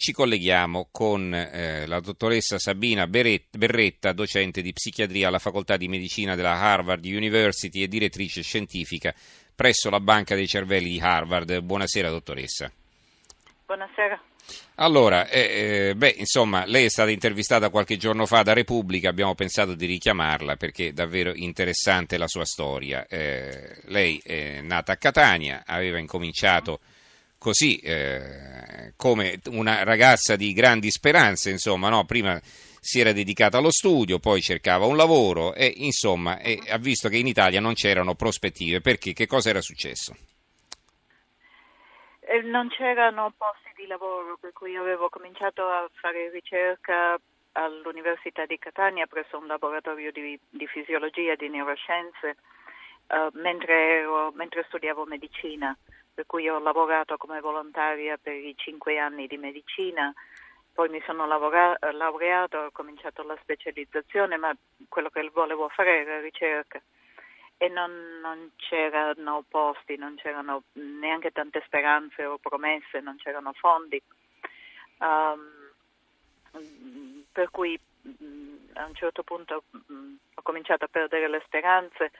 Ci colleghiamo con eh, la dottoressa Sabina Berretta, docente di psichiatria alla Facoltà di Medicina della Harvard University e direttrice scientifica presso la Banca dei Cervelli di Harvard. Buonasera dottoressa. Buonasera. Allora, eh, eh, beh, insomma, lei è stata intervistata qualche giorno fa da Repubblica, abbiamo pensato di richiamarla perché è davvero interessante la sua storia. Eh, lei è nata a Catania, aveva incominciato così eh, come una ragazza di grandi speranze, insomma, no? prima si era dedicata allo studio, poi cercava un lavoro e insomma e ha visto che in Italia non c'erano prospettive. Perché? Che cosa era successo? Eh, non c'erano posti di lavoro, per cui avevo cominciato a fare ricerca all'Università di Catania presso un laboratorio di, di fisiologia e di neuroscienze uh, mentre, ero, mentre studiavo medicina per cui ho lavorato come volontaria per i cinque anni di medicina, poi mi sono laureata, laureato, ho cominciato la specializzazione, ma quello che volevo fare era ricerca e non, non, c'erano posti, non c'erano neanche tante speranze o promesse, non c'erano fondi. Um, per cui a un certo punto ho cominciato a perdere le speranze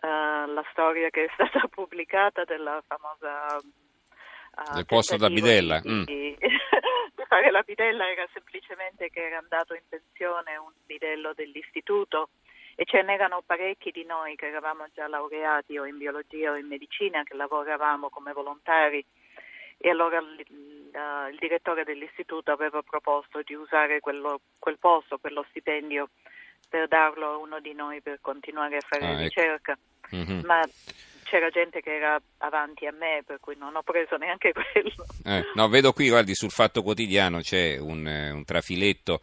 uh, la storia che è stata pubblicata della famosa uh, del posto da bidella di, mm. di, fare la bidella era semplicemente che era andato in pensione un bidello dell'istituto e ce n'erano parecchi di noi che eravamo già laureati o in biologia o in medicina che lavoravamo come volontari e allora il, il, il direttore dell'istituto aveva proposto di usare quello, quel posto, quello stipendio per darlo a uno di noi per continuare a fare ah, ecco. ricerca. Ecco. Mm-hmm. Ma c'era gente che era avanti a me, per cui non ho preso neanche quello. Eh, no, vedo qui, guardi, sul Fatto Quotidiano c'è un, eh, un trafiletto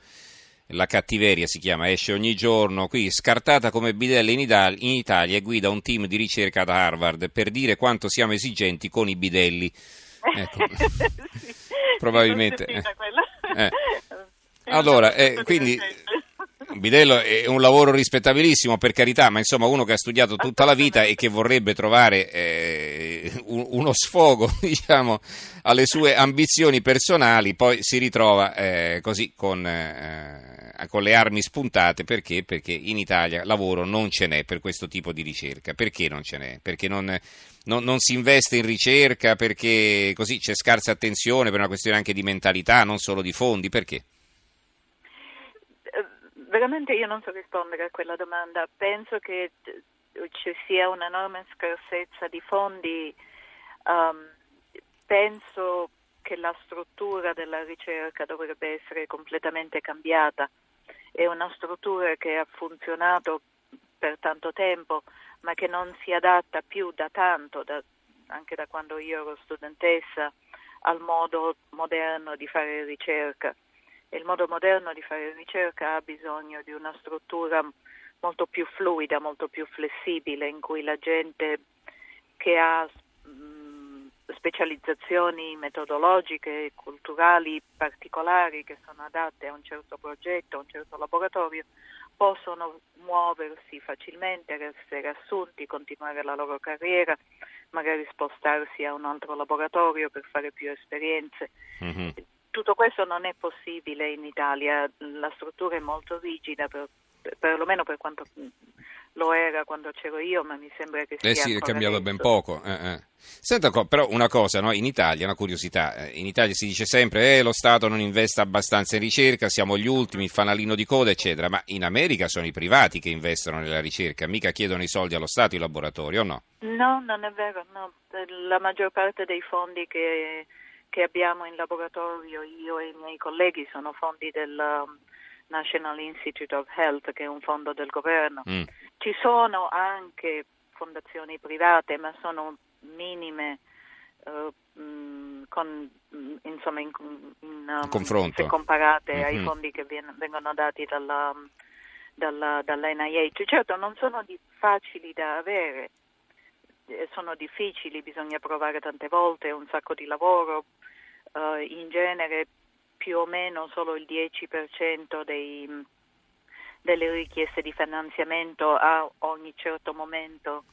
la cattiveria si chiama, esce ogni giorno, qui scartata come bidella in Italia, in Italia e guida un team di ricerca ad Harvard per dire quanto siamo esigenti con i bidelli. Ecco. sì, Probabilmente. Eh. Eh. Allora, eh, quindi bidello è un lavoro rispettabilissimo per carità, ma insomma uno che ha studiato tutta la vita e che vorrebbe trovare eh, uno sfogo diciamo, alle sue ambizioni personali, poi si ritrova eh, così con, eh, con, le armi spuntate perché? perché in Italia lavoro non ce n'è per questo tipo di ricerca. Perché non ce n'è? Perché non, non, non si investe in ricerca, perché così c'è scarsa attenzione per una questione anche di mentalità, non solo di fondi, perché? Veramente io non so rispondere a quella domanda. Penso che ci sia un'enorme scarsezza di fondi. Um, penso che la struttura della ricerca dovrebbe essere completamente cambiata. È una struttura che ha funzionato per tanto tempo, ma che non si adatta più da tanto, da, anche da quando io ero studentessa, al modo moderno di fare ricerca il modo moderno di fare ricerca ha bisogno di una struttura molto più fluida, molto più flessibile, in cui la gente che ha specializzazioni metodologiche culturali particolari che sono adatte a un certo progetto, a un certo laboratorio, possono muoversi facilmente, essere assunti, continuare la loro carriera, magari spostarsi a un altro laboratorio per fare più esperienze. Mm-hmm tutto questo non è possibile in Italia, la struttura è molto rigida, per, perlomeno per quanto lo era quando c'ero io, ma mi sembra che sia Eh sì, è cambiato ben poco. Eh, eh. Senta, però una cosa, no? in Italia, una curiosità, eh, in Italia si dice sempre eh, lo Stato non investe abbastanza in ricerca, siamo gli ultimi, il fanalino di coda, eccetera, ma in America sono i privati che investono nella ricerca, mica chiedono i soldi allo Stato i laboratori, o no? No, non è vero, no. la maggior parte dei fondi che che abbiamo in laboratorio io e i miei colleghi sono fondi del um, National Institute of Health, che è un fondo del governo. Mm. Ci sono anche fondazioni private, ma sono minime uh, mh, con, mh, insomma, in, in, um, confronto. se comparate mm-hmm. ai fondi che vengono dati dalla, dalla, dall'NIH. Certo, non sono di, facili da avere, eh, sono difficili, bisogna provare tante volte, è un sacco di lavoro, uh, in genere più o meno solo il 10% dei, delle richieste di finanziamento a ogni certo momento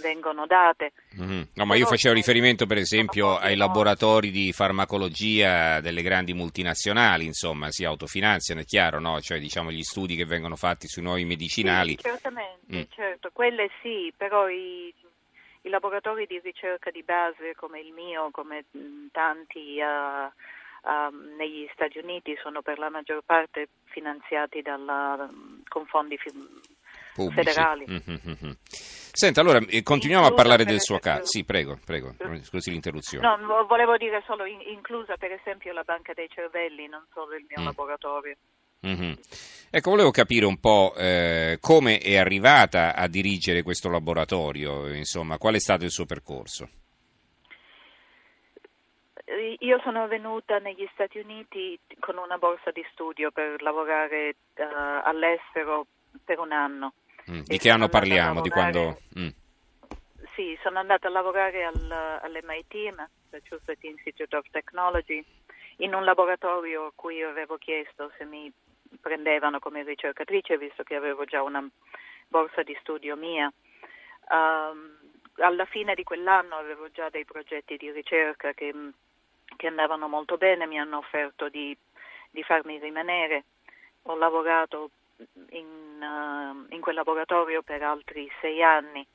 vengono date. Mm-hmm. No, ma io facevo riferimento per esempio ai laboratori di farmacologia delle grandi multinazionali, insomma, si autofinanziano, è chiaro, no? Cioè, diciamo, gli studi che vengono fatti sui nuovi medicinali. Sì, certamente, mm. certo, quelle sì, però i, i, laboratori di ricerca di base come il mio, come tanti uh, uh, negli Stati Uniti, sono per la maggior parte finanziati dalla, con fondi Pubblici. federali. Mm-hmm. Senta, allora eh, continuiamo inclusa a parlare del suo caso. Sì, prego, prego, scusi l'interruzione. No, volevo dire solo in, inclusa per esempio la banca dei cervelli, non solo il mio mm. laboratorio. Mm-hmm. Ecco, volevo capire un po' eh, come è arrivata a dirigere questo laboratorio, insomma, qual è stato il suo percorso? Io sono venuta negli Stati Uniti con una borsa di studio per lavorare uh, all'estero per un anno. Mm. Di che anno parliamo? Di quando... Mm. Sì, sono andata a lavorare al, all'MIT, Massachusetts Institute of Technology, in un laboratorio a cui avevo chiesto se mi prendevano come ricercatrice, visto che avevo già una borsa di studio mia. Um, alla fine di quell'anno avevo già dei progetti di ricerca che, che andavano molto bene, mi hanno offerto di, di farmi rimanere. Ho lavorato in, uh, in quel laboratorio per altri sei anni.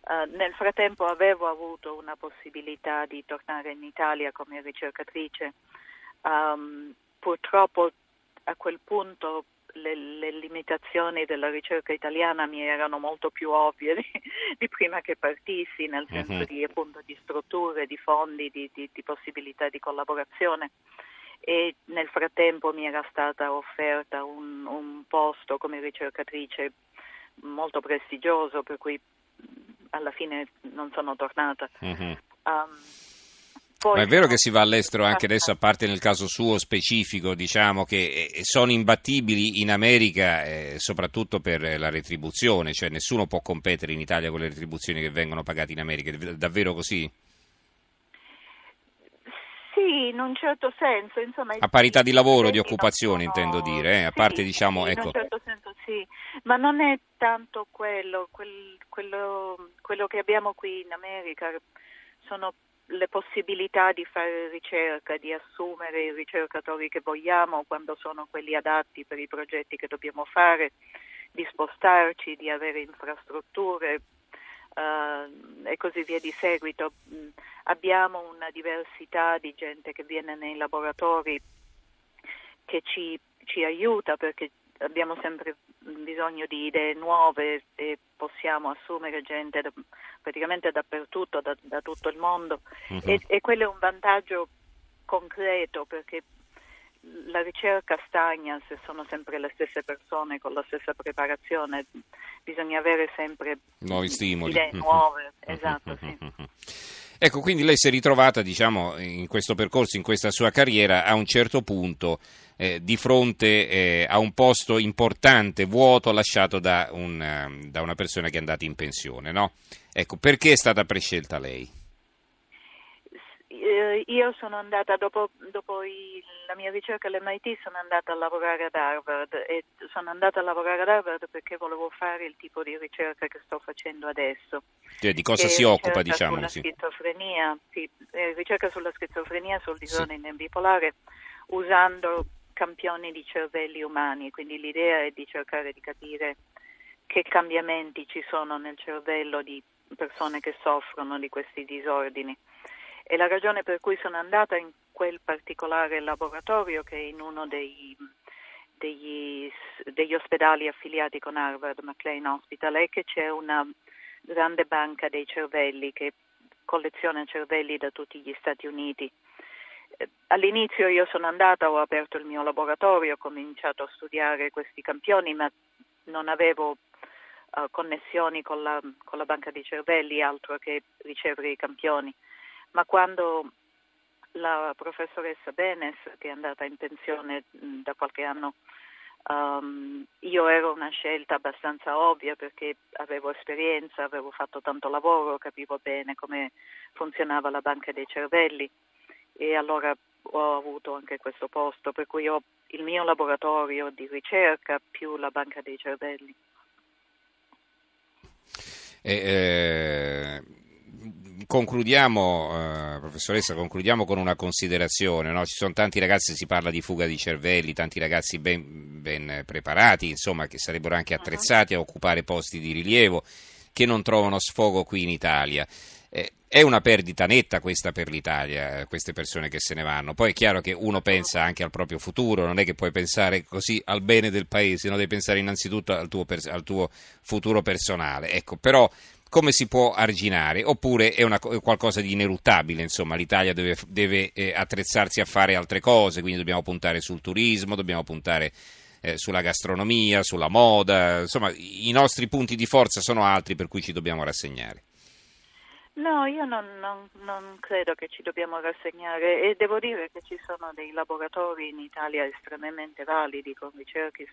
Uh, nel frattempo avevo avuto una possibilità di tornare in Italia come ricercatrice. Um, purtroppo a quel punto le, le, limitazioni della ricerca italiana mi erano molto più ovvie di, di prima che partissi, nel senso uh-huh. di, appunto, di, strutture, di fondi, di, di possibilità di collaborazione e nel frattempo mi era stata offerta un, un posto come ricercatrice molto prestigioso per cui alla fine non sono tornata. Mm-hmm. Um, poi, Ma è vero che si va all'estero anche adesso, a parte nel caso suo specifico, diciamo che eh, sono imbattibili in America eh, soprattutto per la retribuzione, cioè nessuno può competere in Italia con le retribuzioni che vengono pagate in America, è davvero così? Sì, in un certo senso. Insomma, a parità di lavoro, di occupazione sono... intendo dire, eh? a parte diciamo... Sì, ecco. In un certo senso sì, ma non è tanto quello, quel, quello, quello che abbiamo qui in America, sono le possibilità di fare ricerca, di assumere i ricercatori che vogliamo quando sono quelli adatti per i progetti che dobbiamo fare, di spostarci, di avere infrastrutture, uh, e così via di seguito. Mm, abbiamo una diversità di gente che viene nei laboratori che ci, ci aiuta perché abbiamo sempre bisogno di idee nuove e possiamo assumere gente da, praticamente dappertutto, da, da, tutto il mondo uh-huh. e, e quello è un vantaggio concreto perché la ricerca stagna se sono sempre le stesse persone con la stessa preparazione, bisogna avere sempre nuovi stimoli. idee nuove, esatto, sì. Ecco, quindi lei si è ritrovata, diciamo, in questo percorso, in questa sua carriera, a un certo punto eh, di fronte eh, a un posto importante, vuoto, lasciato da, un, da, una persona che è andata in pensione, no? Ecco, perché è stata prescelta lei? eh, io sono andata, dopo, dopo la mia ricerca all'MIT, sono andata a lavorare ad Harvard e sono andata a lavorare ad Harvard perché volevo fare il tipo di ricerca che sto facendo adesso. Cioè, di cosa si occupa, diciamo? Sulla sì. schizofrenia, sì, eh, ricerca sulla schizofrenia, sul disordine sì. bipolare, usando campioni di cervelli umani, quindi l'idea è di cercare di capire che cambiamenti ci sono nel cervello di persone che soffrono di questi disordini. E la ragione per cui sono andata in quel particolare laboratorio che è in uno dei, degli, degli ospedali affiliati con Harvard, McLean Hospital, è che c'è una grande banca dei cervelli che colleziona cervelli da tutti gli Stati Uniti. All'inizio io sono andata, ho aperto il mio laboratorio, ho cominciato a studiare questi campioni, ma non avevo uh, connessioni con la, con la, banca dei cervelli altro che ricevere i campioni. Ma quando la professoressa Benes, che è andata in pensione da qualche anno, um, io ero una scelta abbastanza ovvia perché avevo esperienza, avevo fatto tanto lavoro, capivo bene come funzionava la banca dei cervelli e allora ho avuto anche questo posto, per cui ho il mio laboratorio di ricerca più la banca dei cervelli. eh, concludiamo, eh, professoressa, concludiamo con una considerazione. No? Ci sono tanti ragazzi, si parla di fuga di cervelli, tanti ragazzi ben, ben preparati, insomma, che sarebbero anche attrezzati a occupare posti di rilievo, che non trovano sfogo qui in Italia. È una perdita netta questa per l'Italia, queste persone che se ne vanno. Poi è chiaro che uno pensa anche al proprio futuro, non è che puoi pensare così al bene del paese, no? devi pensare innanzitutto al tuo, al tuo futuro personale. Ecco, però come si può arginare? Oppure è, una, è qualcosa di ineluttabile, insomma, l'Italia deve, deve eh, attrezzarsi a fare altre cose, quindi dobbiamo puntare sul turismo, dobbiamo puntare eh, sulla gastronomia, sulla moda, insomma, i nostri punti di forza sono altri per cui ci dobbiamo rassegnare. No, io non, non, non, credo che ci dobbiamo rassegnare e devo dire che ci sono dei laboratori in Italia estremamente validi, con ricerchi,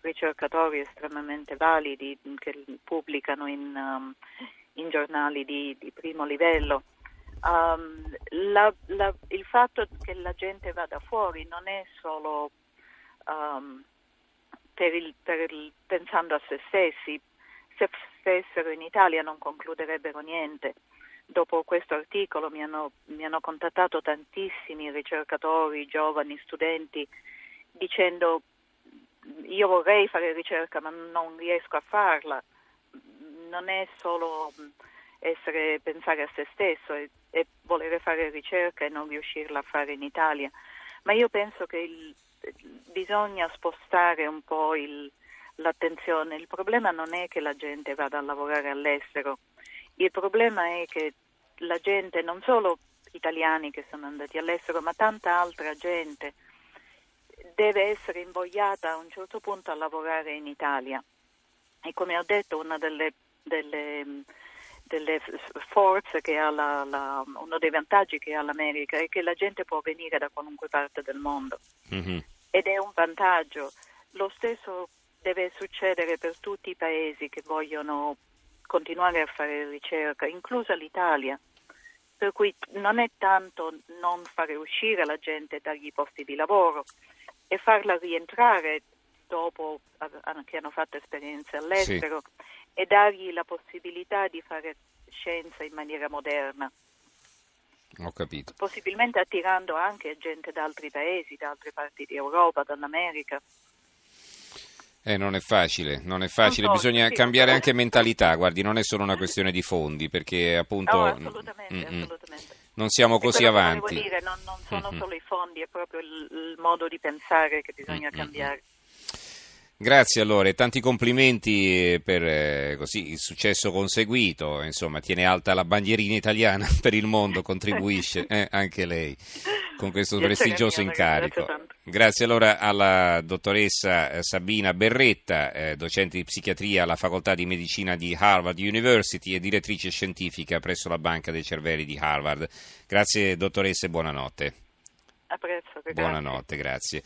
ricercatori estremamente validi che pubblicano in, um, in giornali di, di, primo livello. Um, la, la, il fatto che la gente vada fuori non è solo um, per il, per il, pensando a se stessi, se stessero in Italia non concluderebbero niente dopo questo articolo mi hanno, mi hanno contattato tantissimi ricercatori, giovani, studenti, dicendo io vorrei fare ricerca ma non riesco a farla. Non è solo essere, pensare a se stesso e, e volere fare ricerca e non riuscirla a fare in Italia, ma io penso che il, bisogna spostare un po' il, l'attenzione. Il problema non è che la gente vada a lavorare all'estero, il problema è che la gente, non solo italiani che sono andati all'estero, ma tanta altra gente, deve essere invogliata a un certo punto a lavorare in Italia. E come ho detto, una delle, delle, delle forze che ha la, la, uno dei vantaggi che ha l'America è che la gente può venire da qualunque parte del mondo. Mm-hmm. Ed è un vantaggio. Lo stesso deve succedere per tutti i paesi che vogliono continuare a fare ricerca, inclusa l'Italia. Per cui non è tanto non fare uscire la gente dagli posti di lavoro e farla rientrare dopo che hanno fatto esperienze all'estero sì. e dargli la possibilità di fare scienza in maniera moderna. Ho capito. Possibilmente attirando anche gente da altri paesi, da altre parti di Europa, dall'America. Eh, non è facile, non è facile, bisogna sì, cambiare anche mentalità, guardi, non è solo una questione di fondi, perché appunto... No, assolutamente, mm-hmm. assolutamente. Non siamo così avanti. Dire, non, non sono mm-hmm. solo i fondi, è proprio il, il, modo di pensare che bisogna mm-hmm. cambiare. Grazie allora e tanti complimenti per eh, così, il successo conseguito, insomma tiene alta la bandierina italiana per il mondo, contribuisce eh, anche lei con questo prestigioso incarico. Grazie, grazie, allora alla dottoressa eh, Sabina Berretta, eh, docente di psichiatria alla facoltà di medicina di Harvard University e direttrice scientifica presso la Banca dei Cervelli di Harvard. Grazie dottoressa e buonanotte. A presto, Buonanotte, grazie.